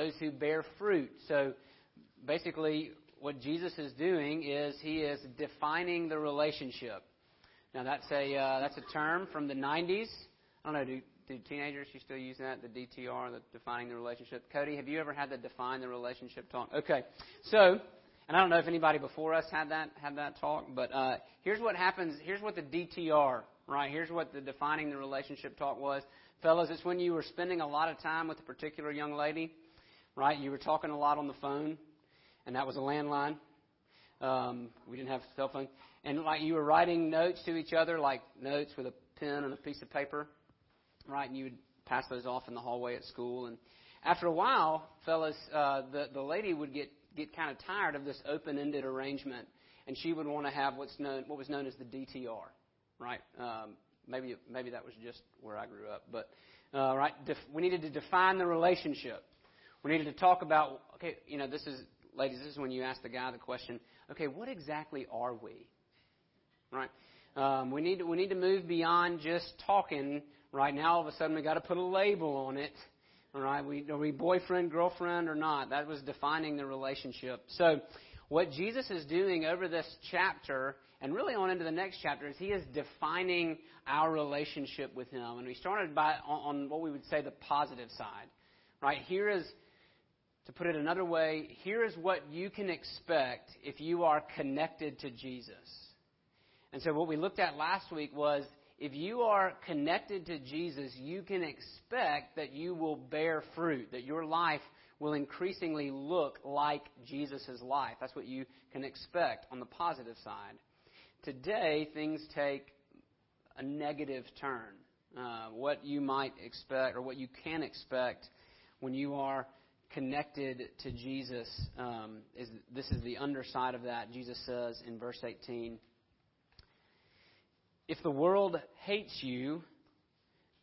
those who bear fruit. So basically, what Jesus is doing is he is defining the relationship. Now that's a uh, that's a term from the 90s. I don't know. Do, do teenagers you still use that? The DTR, the defining the relationship. Cody, have you ever had the define the relationship talk? Okay, so and I don't know if anybody before us had that had that talk, but uh, here's what happens. Here's what the DTR right. Here's what the defining the relationship talk was, fellas. It's when you were spending a lot of time with a particular young lady, right? You were talking a lot on the phone, and that was a landline. Um, we didn't have cell phone, and like you were writing notes to each other, like notes with a pen and a piece of paper, right? And you would pass those off in the hallway at school. And after a while, fellas, uh, the the lady would get get kind of tired of this open-ended arrangement, and she would want to have what's known what was known as the DTR, right? Um, maybe maybe that was just where I grew up, but uh, right, def- we needed to define the relationship. We needed to talk about okay, you know, this is ladies, this is when you ask the guy the question, okay, what exactly are we? Right? Um, we need to, we need to move beyond just talking. Right now, all of a sudden, we got to put a label on it. All right, we are we boyfriend, girlfriend, or not? That was defining the relationship. So, what Jesus is doing over this chapter, and really on into the next chapter, is He is defining our relationship with Him. And we started by on, on what we would say the positive side. Right here is to put it another way, here is what you can expect if you are connected to Jesus. And so, what we looked at last week was if you are connected to Jesus, you can expect that you will bear fruit, that your life will increasingly look like Jesus' life. That's what you can expect on the positive side. Today, things take a negative turn. Uh, what you might expect, or what you can expect, when you are connected to Jesus um, is this is the underside of that. Jesus says in verse 18, "If the world hates you,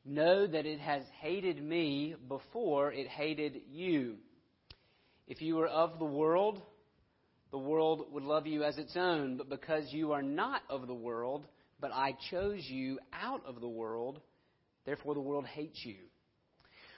know that it has hated me before it hated you. If you were of the world, the world would love you as its own, but because you are not of the world, but I chose you out of the world, therefore the world hates you."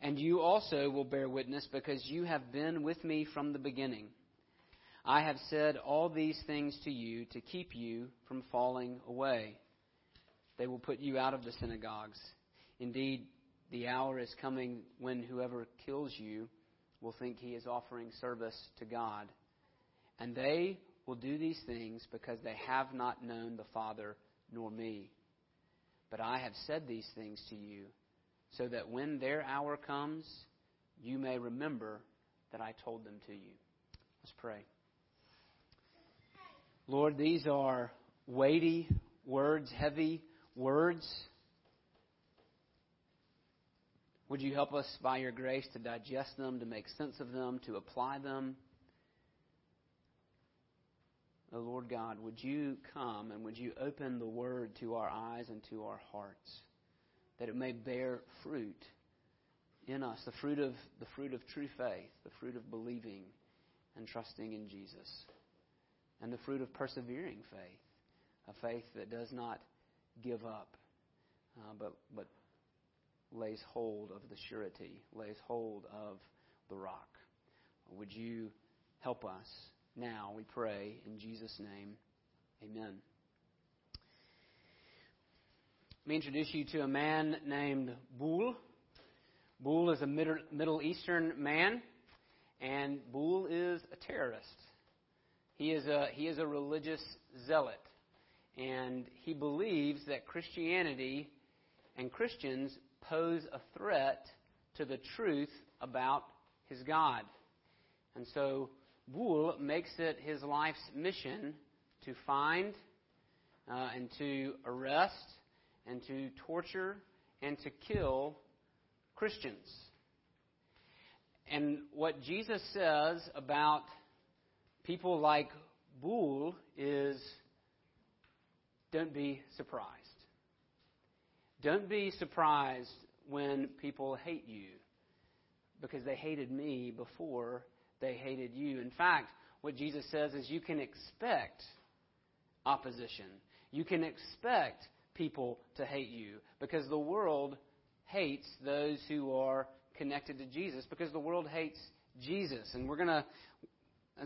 And you also will bear witness because you have been with me from the beginning. I have said all these things to you to keep you from falling away. They will put you out of the synagogues. Indeed, the hour is coming when whoever kills you will think he is offering service to God. And they will do these things because they have not known the Father nor me. But I have said these things to you so that when their hour comes, you may remember that I told them to you. Let's pray. Lord, these are weighty words, heavy words. Would you help us by your grace to digest them, to make sense of them, to apply them? Oh Lord God, would you come and would you open the word to our eyes and to our hearts? That it may bear fruit in us, the fruit of the fruit of true faith, the fruit of believing and trusting in Jesus, and the fruit of persevering faith, a faith that does not give up, uh, but but lays hold of the surety, lays hold of the rock. Would you help us now? We pray in Jesus' name. Amen. Let me introduce you to a man named Buhl. Buhl is a Middle Eastern man. and Boole is a terrorist. He is a, he is a religious zealot. And he believes that Christianity and Christians pose a threat to the truth about his God. And so Boole makes it his life's mission to find uh, and to arrest and to torture and to kill Christians. And what Jesus says about people like Boole is don't be surprised. Don't be surprised when people hate you because they hated me before they hated you. In fact, what Jesus says is you can expect opposition. You can expect people to hate you because the world hates those who are connected to Jesus because the world hates Jesus. And we're going to,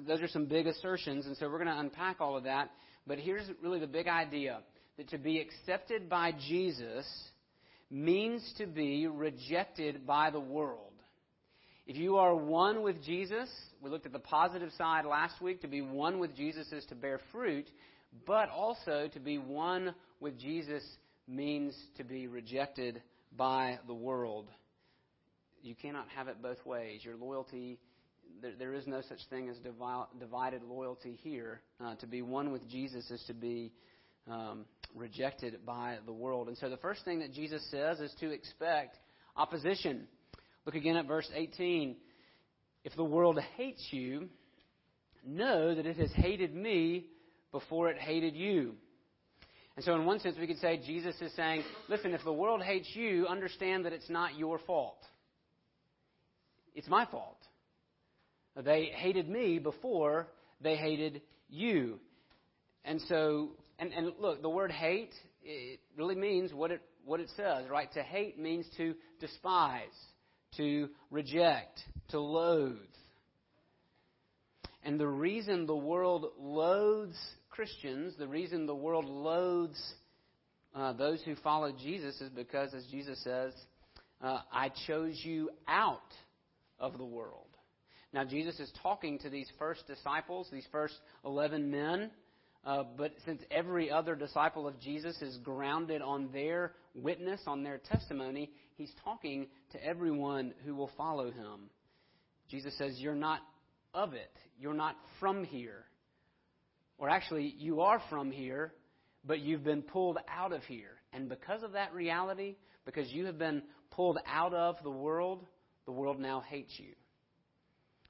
those are some big assertions, and so we're going to unpack all of that. But here's really the big idea that to be accepted by Jesus means to be rejected by the world. If you are one with Jesus, we looked at the positive side last week. To be one with Jesus is to bear fruit, but also to be one with Jesus means to be rejected by the world. You cannot have it both ways. Your loyalty, there, there is no such thing as divided loyalty here. Uh, to be one with Jesus is to be um, rejected by the world. And so the first thing that Jesus says is to expect opposition. Look again at verse 18. If the world hates you, know that it has hated me before it hated you. And so, in one sense, we could say Jesus is saying, listen, if the world hates you, understand that it's not your fault. It's my fault. They hated me before they hated you. And so, and, and look, the word hate, it really means what it, what it says, right? To hate means to despise, to reject, to loathe. And the reason the world loathes Christians, the reason the world loathes uh, those who follow Jesus is because, as Jesus says, uh, I chose you out of the world. Now, Jesus is talking to these first disciples, these first 11 men, uh, but since every other disciple of Jesus is grounded on their witness, on their testimony, he's talking to everyone who will follow him. Jesus says, You're not of it. You're not from here. Or actually, you are from here, but you've been pulled out of here. And because of that reality, because you have been pulled out of the world, the world now hates you.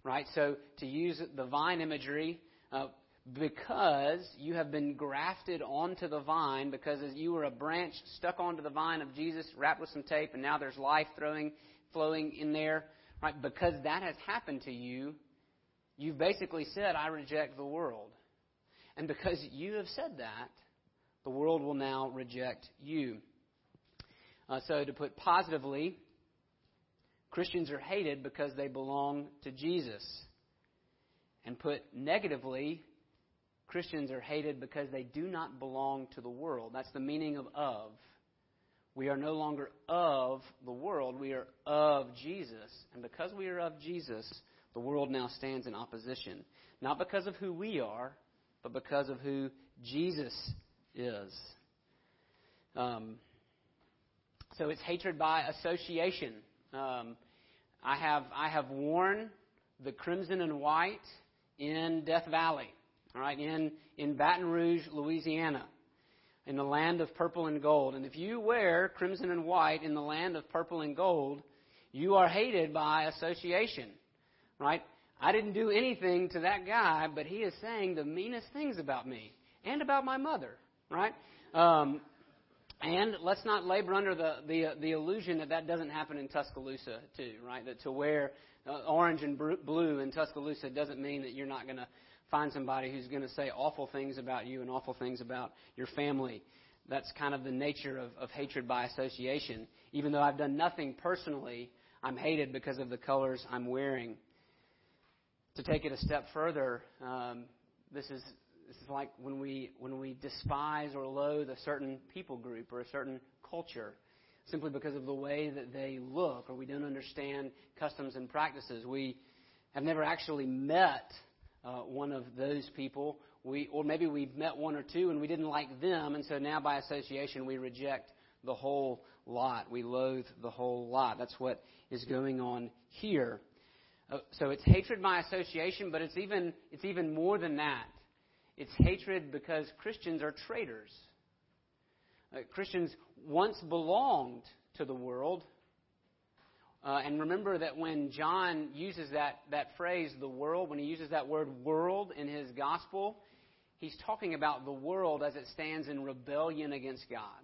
Right? So, to use the vine imagery, uh, because you have been grafted onto the vine, because you were a branch stuck onto the vine of Jesus, wrapped with some tape, and now there's life throwing, flowing in there, right? Because that has happened to you, you've basically said, I reject the world. And because you have said that, the world will now reject you. Uh, so, to put positively, Christians are hated because they belong to Jesus. And put negatively, Christians are hated because they do not belong to the world. That's the meaning of of. We are no longer of the world, we are of Jesus. And because we are of Jesus, the world now stands in opposition. Not because of who we are, but because of who Jesus is. Um, so it's hatred by association. Um, I have I have worn the crimson and white in Death Valley, all right, in in Baton Rouge, Louisiana, in the land of purple and gold. And if you wear crimson and white in the land of purple and gold, you are hated by association, right? I didn't do anything to that guy, but he is saying the meanest things about me and about my mother, right? Um, and let's not labor under the, the, the illusion that that doesn't happen in Tuscaloosa, too, right? That to wear uh, orange and blue in Tuscaloosa doesn't mean that you're not going to find somebody who's going to say awful things about you and awful things about your family. That's kind of the nature of, of hatred by association. Even though I've done nothing personally, I'm hated because of the colors I'm wearing to take it a step further, um, this is this is like when we when we despise or loathe a certain people group or a certain culture simply because of the way that they look or we don't understand customs and practices. We have never actually met uh, one of those people. We, or maybe we've met one or two and we didn't like them, and so now by association we reject the whole lot. We loathe the whole lot. That's what is going on here. Uh, so it's hatred by association, but it's even, it's even more than that. It's hatred because Christians are traitors. Uh, Christians once belonged to the world. Uh, and remember that when John uses that, that phrase, the world, when he uses that word world in his gospel, he's talking about the world as it stands in rebellion against God.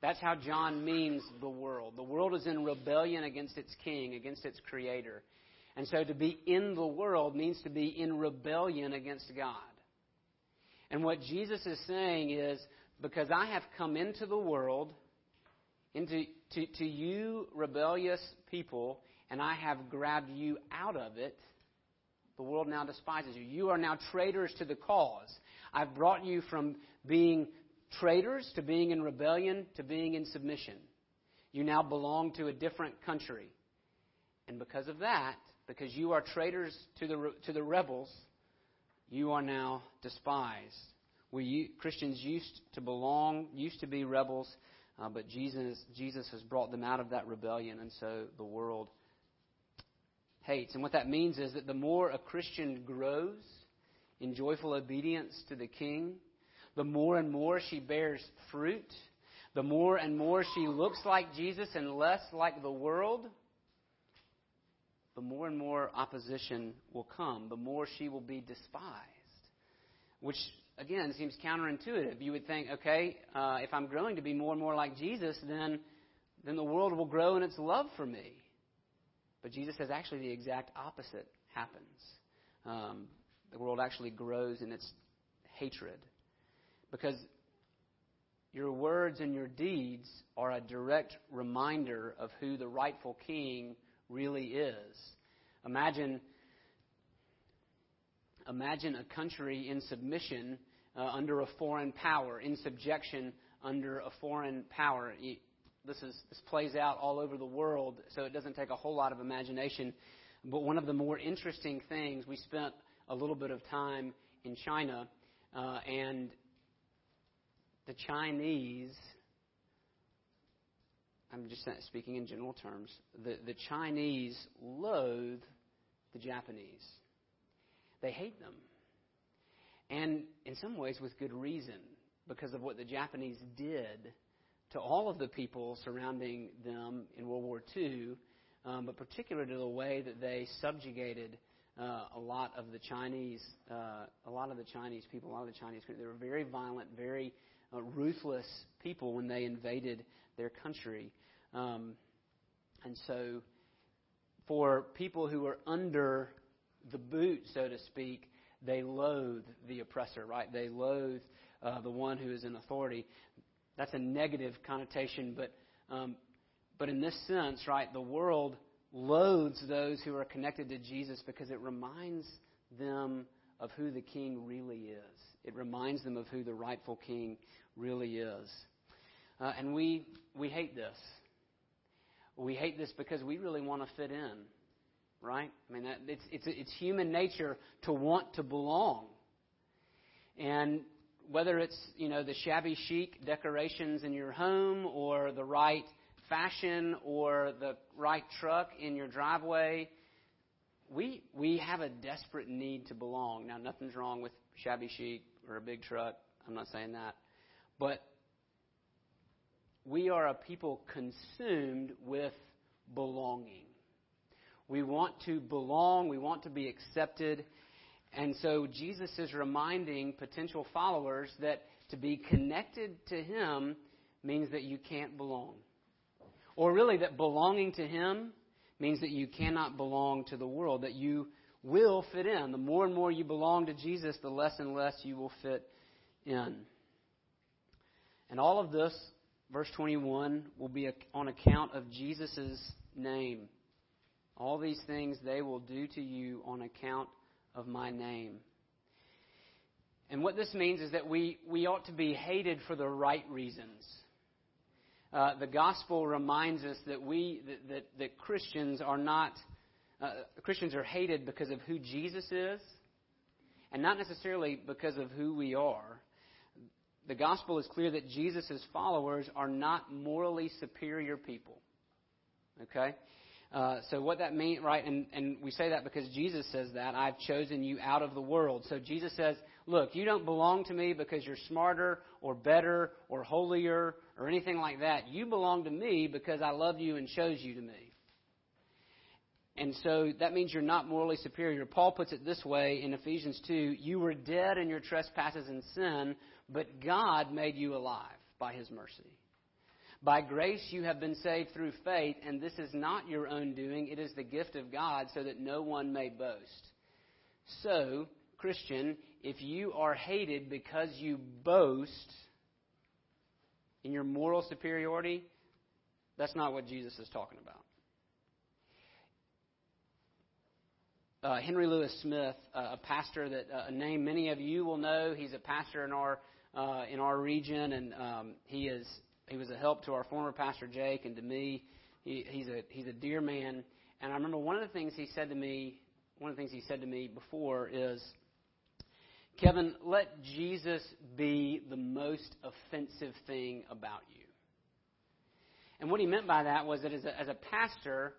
That's how John means the world. The world is in rebellion against its king, against its creator. And so to be in the world means to be in rebellion against God. And what Jesus is saying is, because I have come into the world, into to, to you rebellious people, and I have grabbed you out of it, the world now despises you. You are now traitors to the cause. I've brought you from being traitors to being in rebellion to being in submission. You now belong to a different country. And because of that, because you are traitors to the, to the rebels, you are now despised. We Christians used to belong, used to be rebels, uh, but Jesus, Jesus has brought them out of that rebellion, and so the world hates. And what that means is that the more a Christian grows in joyful obedience to the King, the more and more she bears fruit, the more and more she looks like Jesus and less like the world, the more and more opposition will come, the more she will be despised. Which, again, seems counterintuitive. You would think, okay, uh, if I'm growing to be more and more like Jesus, then, then the world will grow in its love for me. But Jesus says actually the exact opposite happens. Um, the world actually grows in its hatred because your words and your deeds are a direct reminder of who the rightful king really is. Imagine, imagine a country in submission uh, under a foreign power, in subjection under a foreign power. This, is, this plays out all over the world, so it doesn't take a whole lot of imagination. But one of the more interesting things, we spent a little bit of time in China, uh, and the Chinese, I'm just speaking in general terms, the, the Chinese loathe the Japanese. They hate them. And in some ways, with good reason, because of what the Japanese did to all of the people surrounding them in World War II, um, but particularly to the way that they subjugated uh, a lot of the Chinese, uh, a lot of the Chinese people, a lot of the Chinese. They were very violent, very uh, ruthless people when they invaded their country. Um, and so, for people who are under the boot, so to speak, they loathe the oppressor, right? They loathe uh, the one who is in authority. That's a negative connotation, but um, but in this sense, right, the world loathes those who are connected to Jesus because it reminds them of who the King really is. It reminds them of who the rightful King really is. Uh, and we, we hate this. We hate this because we really want to fit in, right? I mean, it's, it's, it's human nature to want to belong. And whether it's, you know, the shabby chic decorations in your home or the right fashion or the right truck in your driveway, we, we have a desperate need to belong. Now, nothing's wrong with shabby chic or a big truck. I'm not saying that. But we are a people consumed with belonging. We want to belong, we want to be accepted. And so Jesus is reminding potential followers that to be connected to Him means that you can't belong. Or really, that belonging to Him means that you cannot belong to the world, that you will fit in. The more and more you belong to Jesus, the less and less you will fit in. And all of this, verse 21, will be on account of Jesus' name. All these things they will do to you on account of my name. And what this means is that we, we ought to be hated for the right reasons. Uh, the gospel reminds us that we that, that, that Christians are not uh, Christians are hated because of who Jesus is, and not necessarily because of who we are. The gospel is clear that Jesus' followers are not morally superior people. Okay? Uh, so what that means, right? And, and we say that because Jesus says that I've chosen you out of the world. So Jesus says, look, you don't belong to me because you're smarter or better or holier or anything like that. You belong to me because I love you and chose you to me. And so that means you're not morally superior. Paul puts it this way in Ephesians 2 You were dead in your trespasses and sin, but God made you alive by his mercy. By grace you have been saved through faith, and this is not your own doing, it is the gift of God, so that no one may boast. So, Christian, if you are hated because you boast in your moral superiority, that's not what Jesus is talking about. Uh, Henry Louis Smith, uh, a pastor that uh, a name many of you will know. He's a pastor in our uh, in our region, and um, he is he was a help to our former pastor Jake and to me. He, he's a he's a dear man, and I remember one of the things he said to me. One of the things he said to me before is, Kevin, let Jesus be the most offensive thing about you. And what he meant by that was that as a, as a pastor,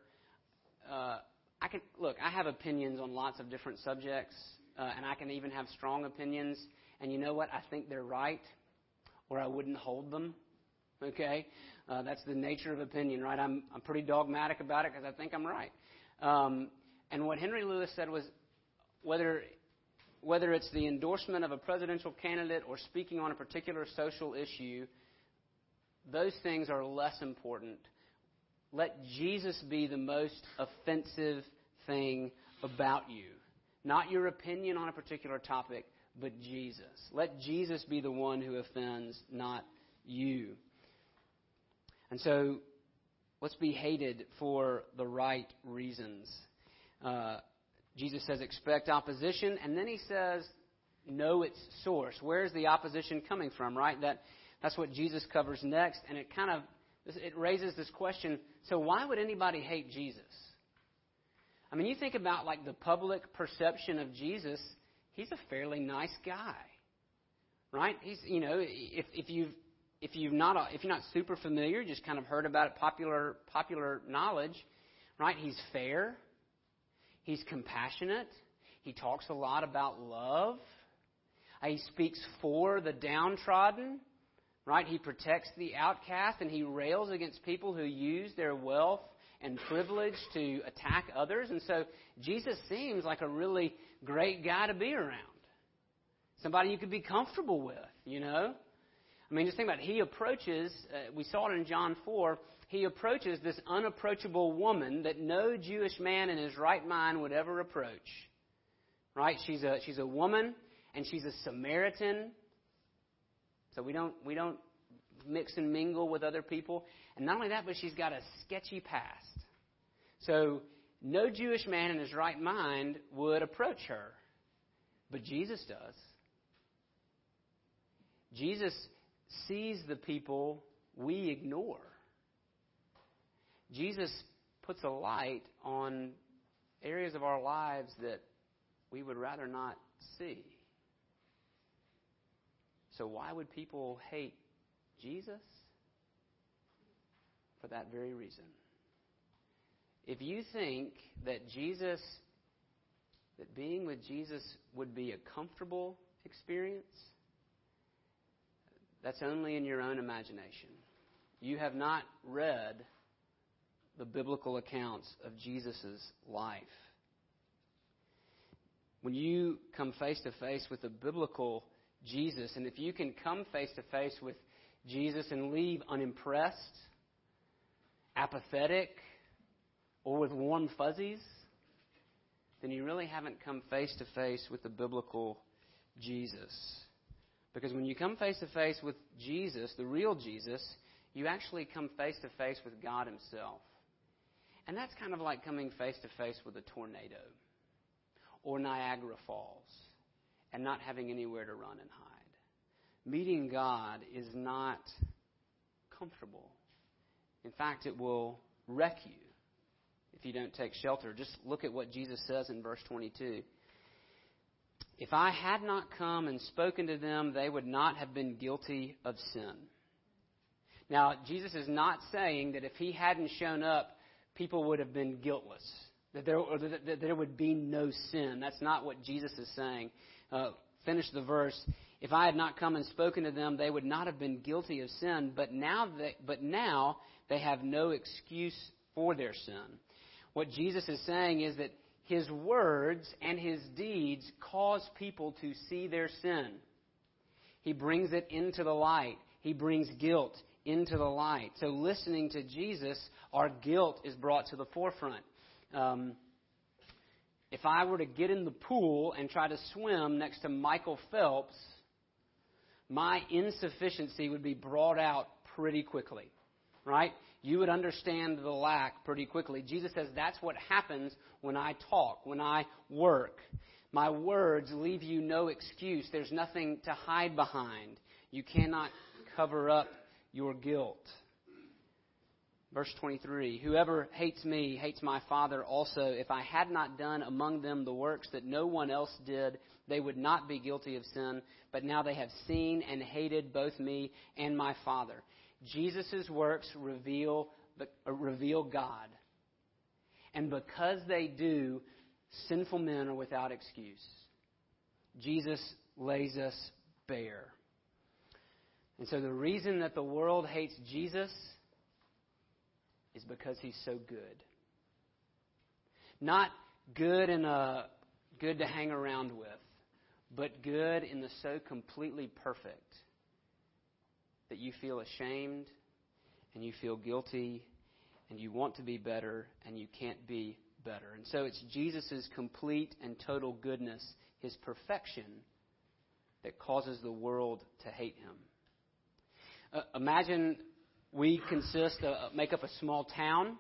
uh, I can look. I have opinions on lots of different subjects, uh, and I can even have strong opinions. And you know what? I think they're right, or I wouldn't hold them. Okay? Uh, that's the nature of opinion, right? I'm, I'm pretty dogmatic about it because I think I'm right. Um, and what Henry Lewis said was whether, whether it's the endorsement of a presidential candidate or speaking on a particular social issue, those things are less important. Let Jesus be the most offensive thing about you. Not your opinion on a particular topic, but Jesus. Let Jesus be the one who offends, not you. And so let's be hated for the right reasons. Uh, Jesus says, expect opposition, and then he says, know its source. Where's the opposition coming from, right? That, that's what Jesus covers next, and it kind of it raises this question so why would anybody hate Jesus? I mean, you think about like the public perception of Jesus, he's a fairly nice guy. Right? He's, you know, if, if you've if you've not if you're not super familiar, just kind of heard about it, popular popular knowledge, right? He's fair. He's compassionate. He talks a lot about love. Uh, he speaks for the downtrodden, right? He protects the outcast and he rails against people who use their wealth and privilege to attack others. And so Jesus seems like a really great guy to be around. Somebody you could be comfortable with, you know? I mean, just think about it. He approaches, uh, we saw it in John 4, he approaches this unapproachable woman that no Jewish man in his right mind would ever approach. Right? She's a, she's a woman, and she's a Samaritan. So we don't, we don't mix and mingle with other people. And not only that, but she's got a sketchy past. So no Jewish man in his right mind would approach her. But Jesus does. Jesus sees the people we ignore. Jesus puts a light on areas of our lives that we would rather not see. So, why would people hate Jesus? For that very reason. If you think that Jesus, that being with Jesus would be a comfortable experience, that's only in your own imagination. You have not read the biblical accounts of Jesus' life. When you come face to face with the biblical Jesus, and if you can come face to face with Jesus and leave unimpressed, apathetic, or with warm fuzzies, then you really haven't come face to face with the biblical Jesus. Because when you come face to face with Jesus, the real Jesus, you actually come face to face with God Himself. And that's kind of like coming face to face with a tornado or Niagara Falls and not having anywhere to run and hide. Meeting God is not comfortable. In fact, it will wreck you. If you don't take shelter. Just look at what Jesus says in verse 22. If I had not come and spoken to them, they would not have been guilty of sin. Now, Jesus is not saying that if he hadn't shown up, people would have been guiltless, that there, that, there would be no sin. That's not what Jesus is saying. Uh, finish the verse. If I had not come and spoken to them, they would not have been guilty of sin, but now they, but now they have no excuse for their sin. What Jesus is saying is that his words and his deeds cause people to see their sin. He brings it into the light. He brings guilt into the light. So, listening to Jesus, our guilt is brought to the forefront. Um, if I were to get in the pool and try to swim next to Michael Phelps, my insufficiency would be brought out pretty quickly, right? You would understand the lack pretty quickly. Jesus says that's what happens when I talk, when I work. My words leave you no excuse. There's nothing to hide behind. You cannot cover up your guilt. Verse 23 Whoever hates me hates my Father also. If I had not done among them the works that no one else did, they would not be guilty of sin. But now they have seen and hated both me and my Father. Jesus' works reveal, uh, reveal God. And because they do, sinful men are without excuse. Jesus lays us bare. And so the reason that the world hates Jesus is because he's so good. Not good in a good to hang around with, but good in the so completely perfect that you feel ashamed and you feel guilty and you want to be better and you can't be better. And so it's Jesus' complete and total goodness, his perfection, that causes the world to hate him. Uh, imagine we consist, uh, make up a small town,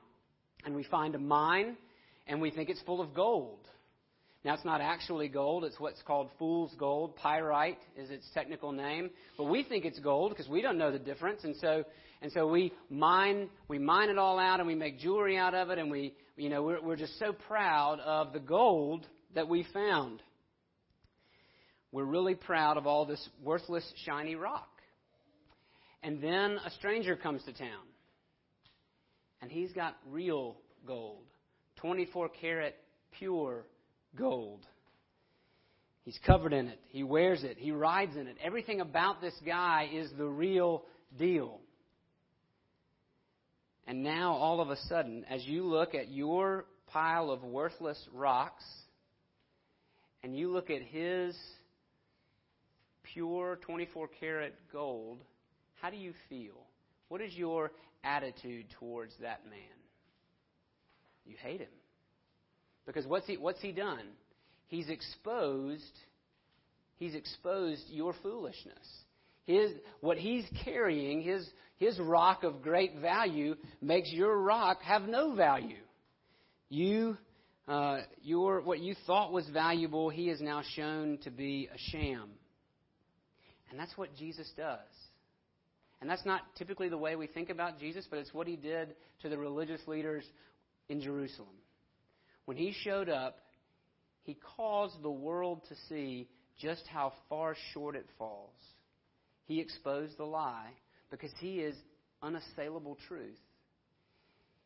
and we find a mine, and we think it's full of gold. Now, it's not actually gold. It's what's called fool's gold. Pyrite is its technical name. But we think it's gold because we don't know the difference. And so, and so we mine, we mine it all out and we make jewelry out of it. And we, you know, we're, we're just so proud of the gold that we found. We're really proud of all this worthless, shiny rock. And then a stranger comes to town. And he's got real gold 24 karat pure gold. He's covered in it. He wears it. He rides in it. Everything about this guy is the real deal. And now, all of a sudden, as you look at your pile of worthless rocks and you look at his pure 24 karat gold, how do you feel? What is your attitude towards that man? You hate him. Because what's he, what's he done? He's exposed, he's exposed your foolishness. His, what he's carrying, his, his rock of great value, makes your rock have no value. You, uh, your, what you thought was valuable, he is now shown to be a sham. And that's what Jesus does. And that's not typically the way we think about Jesus, but it's what he did to the religious leaders in Jerusalem. When he showed up, he caused the world to see just how far short it falls. He exposed the lie because he is unassailable truth.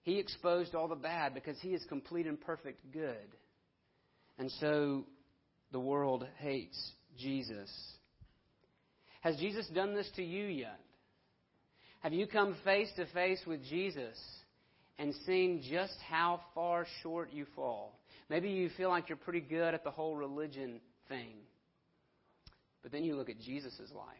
He exposed all the bad because he is complete and perfect good. And so the world hates Jesus. Has Jesus done this to you yet? Have you come face to face with Jesus and seen just how far short you fall? Maybe you feel like you're pretty good at the whole religion thing. But then you look at Jesus' life.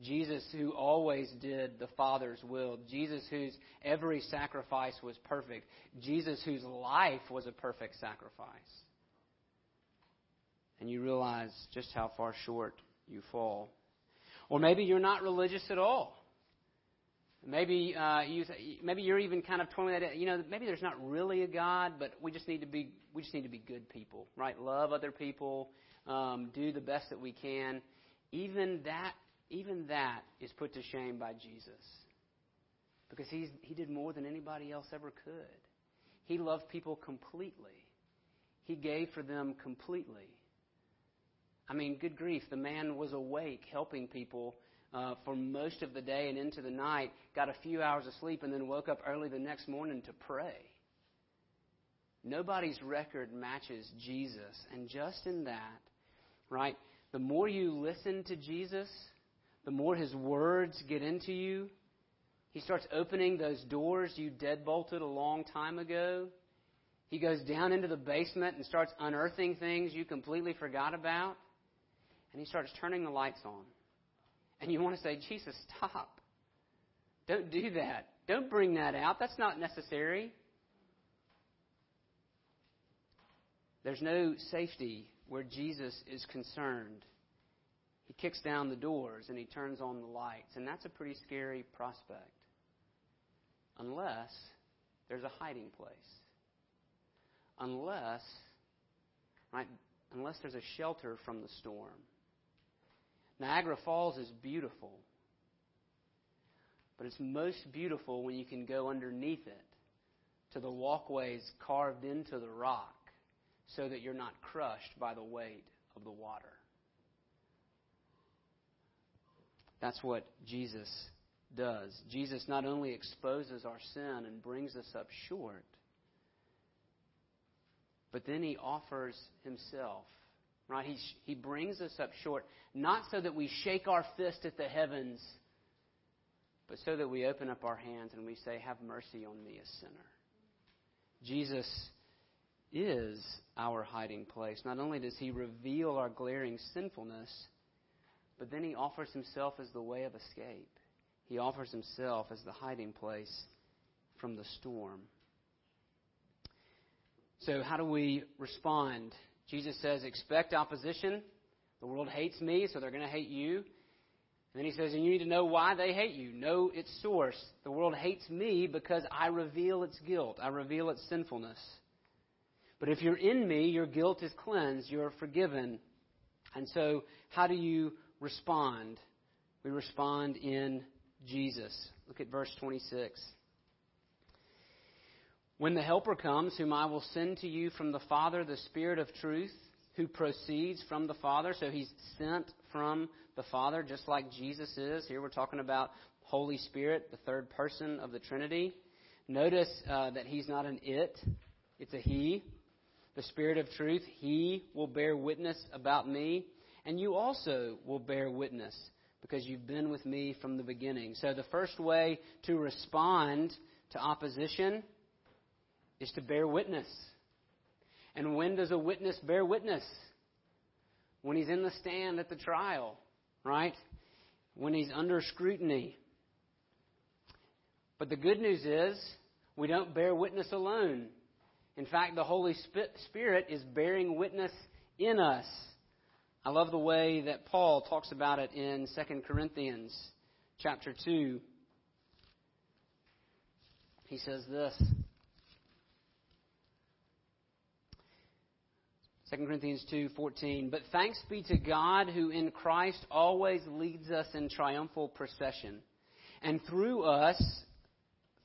Jesus, who always did the Father's will. Jesus, whose every sacrifice was perfect. Jesus, whose life was a perfect sacrifice. And you realize just how far short you fall. Or maybe you're not religious at all. Maybe uh, you, maybe you're even kind of toying that. You know, maybe there's not really a God, but we just need to be we just need to be good people, right? Love other people, um, do the best that we can. Even that, even that is put to shame by Jesus, because he's he did more than anybody else ever could. He loved people completely. He gave for them completely. I mean, good grief, the man was awake helping people uh, for most of the day and into the night, got a few hours of sleep, and then woke up early the next morning to pray. Nobody's record matches Jesus. And just in that, right, the more you listen to Jesus, the more his words get into you. He starts opening those doors you deadbolted a long time ago. He goes down into the basement and starts unearthing things you completely forgot about. And he starts turning the lights on. And you want to say, Jesus, stop. Don't do that. Don't bring that out. That's not necessary. There's no safety where Jesus is concerned. He kicks down the doors and he turns on the lights, and that's a pretty scary prospect. Unless there's a hiding place. Unless, right, unless there's a shelter from the storm. Niagara Falls is beautiful. But it's most beautiful when you can go underneath it to the walkways carved into the rock so that you're not crushed by the weight of the water. That's what Jesus does. Jesus not only exposes our sin and brings us up short, but then he offers himself Right? He, he brings us up short, not so that we shake our fist at the heavens, but so that we open up our hands and we say, Have mercy on me, a sinner. Jesus is our hiding place. Not only does he reveal our glaring sinfulness, but then he offers himself as the way of escape. He offers himself as the hiding place from the storm. So, how do we respond Jesus says, expect opposition. The world hates me, so they're going to hate you. And then he says, and you need to know why they hate you. Know its source. The world hates me because I reveal its guilt, I reveal its sinfulness. But if you're in me, your guilt is cleansed, you're forgiven. And so, how do you respond? We respond in Jesus. Look at verse 26. When the Helper comes, whom I will send to you from the Father, the Spirit of truth, who proceeds from the Father, so he's sent from the Father, just like Jesus is. Here we're talking about Holy Spirit, the third person of the Trinity. Notice uh, that he's not an it, it's a he. The Spirit of truth, he will bear witness about me, and you also will bear witness because you've been with me from the beginning. So the first way to respond to opposition is to bear witness. And when does a witness bear witness? When he's in the stand at the trial, right? When he's under scrutiny. But the good news is, we don't bear witness alone. In fact, the Holy Spirit is bearing witness in us. I love the way that Paul talks about it in 2 Corinthians chapter 2. He says this 2 Corinthians 2:14 But thanks be to God who in Christ always leads us in triumphal procession and through us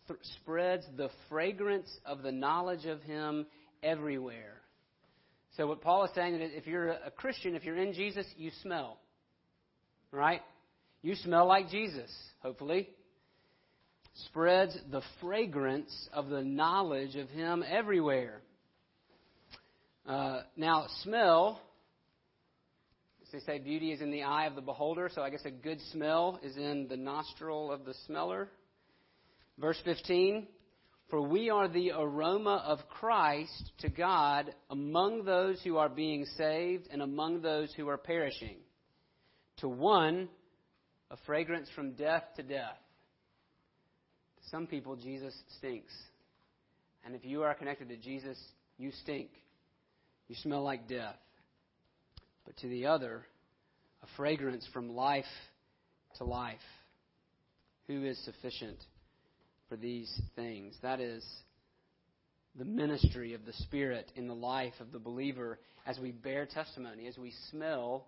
th- spreads the fragrance of the knowledge of him everywhere. So what Paul is saying is if you're a Christian, if you're in Jesus, you smell. Right? You smell like Jesus, hopefully. Spreads the fragrance of the knowledge of him everywhere. Uh, now, smell, as they say beauty is in the eye of the beholder, so I guess a good smell is in the nostril of the smeller. Verse 15 For we are the aroma of Christ to God among those who are being saved and among those who are perishing. To one, a fragrance from death to death. To some people, Jesus stinks. And if you are connected to Jesus, you stink. You smell like death. But to the other, a fragrance from life to life. Who is sufficient for these things? That is the ministry of the Spirit in the life of the believer as we bear testimony, as we smell,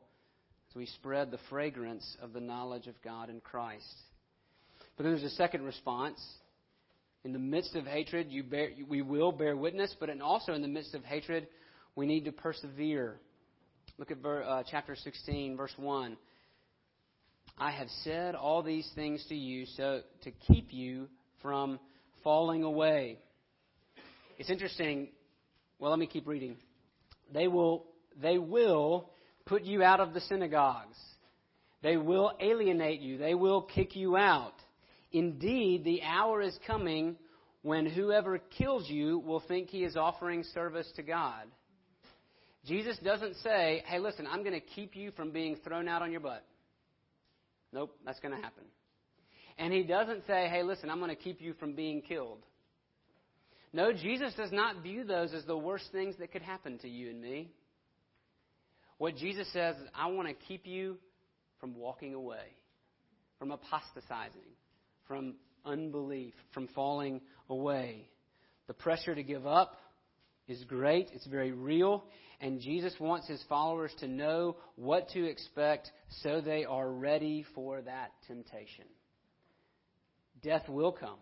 as we spread the fragrance of the knowledge of God in Christ. But then there's a second response, In the midst of hatred, you bear, we will bear witness, but also in the midst of hatred, we need to persevere. Look at uh, chapter 16, verse 1. I have said all these things to you so to keep you from falling away. It's interesting. Well, let me keep reading. They will they will put you out of the synagogues. They will alienate you. They will kick you out. Indeed, the hour is coming when whoever kills you will think he is offering service to God. Jesus doesn't say, hey, listen, I'm going to keep you from being thrown out on your butt. Nope, that's going to happen. And he doesn't say, hey, listen, I'm going to keep you from being killed. No, Jesus does not view those as the worst things that could happen to you and me. What Jesus says is, I want to keep you from walking away, from apostatizing, from unbelief, from falling away. The pressure to give up is great, it's very real, and Jesus wants his followers to know what to expect so they are ready for that temptation. Death will come.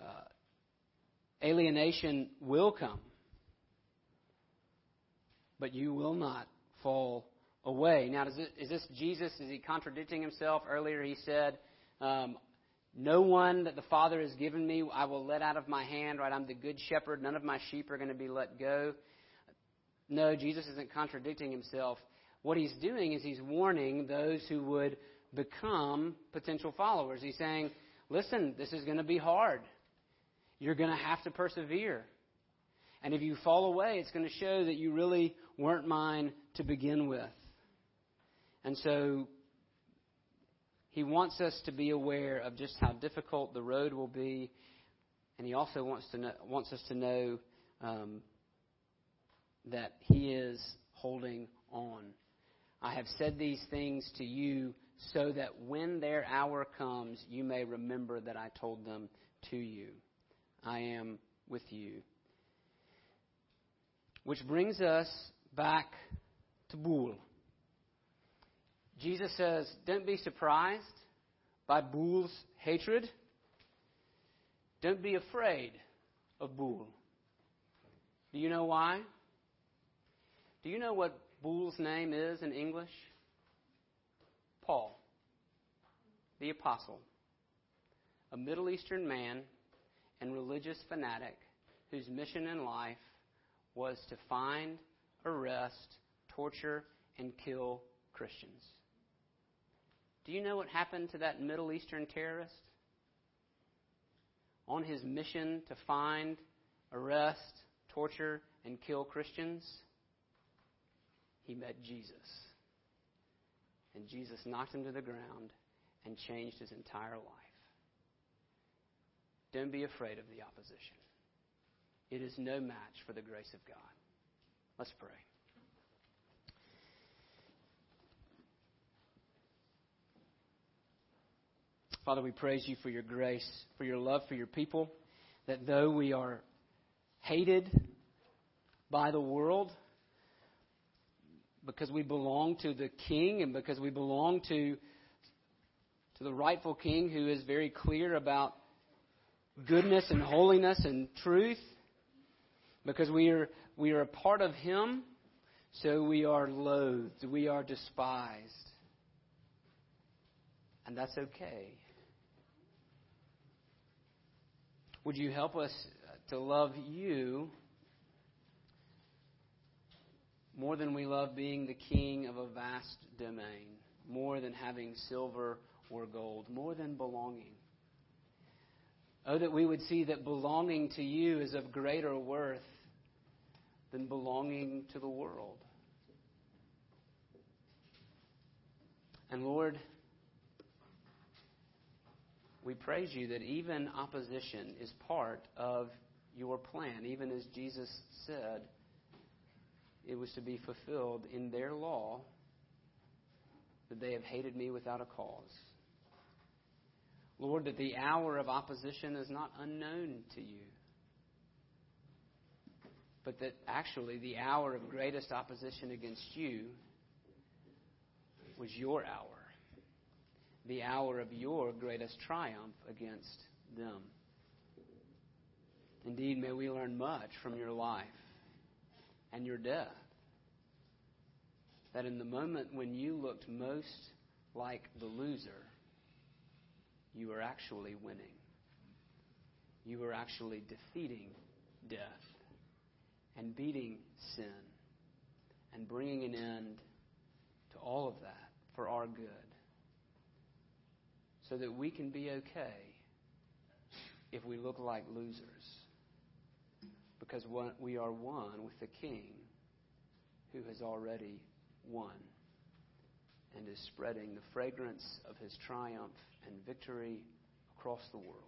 Uh, alienation will come. But you will not fall away. Now, is this Jesus? Is he contradicting himself? Earlier he said, um, No one that the Father has given me I will let out of my hand, right? I'm the good shepherd. None of my sheep are going to be let go. No, Jesus isn't contradicting himself. What he's doing is he's warning those who would become potential followers. He's saying, listen, this is going to be hard. You're going to have to persevere. And if you fall away, it's going to show that you really weren't mine to begin with. And so he wants us to be aware of just how difficult the road will be, and he also wants to know, wants us to know um, that he is holding on. I have said these things to you so that when their hour comes, you may remember that I told them to you. I am with you. Which brings us back to Boule. Jesus says, Don't be surprised by Boule's hatred. Don't be afraid of Boule. Do you know why? Do you know what Boule's name is in English? Paul, the apostle, a Middle Eastern man and religious fanatic whose mission in life was to find, arrest, torture, and kill Christians. Do you know what happened to that Middle Eastern terrorist? On his mission to find, arrest, torture, and kill Christians, he met Jesus. And Jesus knocked him to the ground and changed his entire life. Don't be afraid of the opposition. It is no match for the grace of God. Let's pray. Father, we praise you for your grace, for your love for your people, that though we are hated by the world, because we belong to the king and because we belong to, to the rightful king who is very clear about goodness and holiness and truth, because we are, we are a part of him, so we are loathed, we are despised. And that's okay. Would you help us to love you more than we love being the king of a vast domain, more than having silver or gold, more than belonging. Oh, that we would see that belonging to you is of greater worth than belonging to the world. And Lord, we praise you that even opposition is part of your plan, even as Jesus said it was to be fulfilled in their law that they have hated me without a cause. Lord, that the hour of opposition is not unknown to you, but that actually the hour of greatest opposition against you was your hour, the hour of your greatest triumph against them. Indeed, may we learn much from your life and your death. That in the moment when you looked most like the loser, you were actually winning. You were actually defeating death and beating sin and bringing an end to all of that for our good so that we can be okay if we look like losers because we are one with the King who has already won and is spreading the fragrance of his triumph and victory across the world.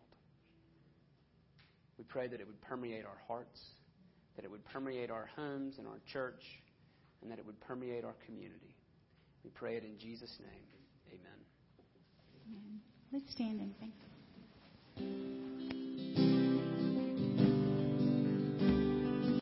We pray that it would permeate our hearts, that it would permeate our homes and our church, and that it would permeate our community. We pray it in Jesus' name. Amen. Amen. Let's stand and thank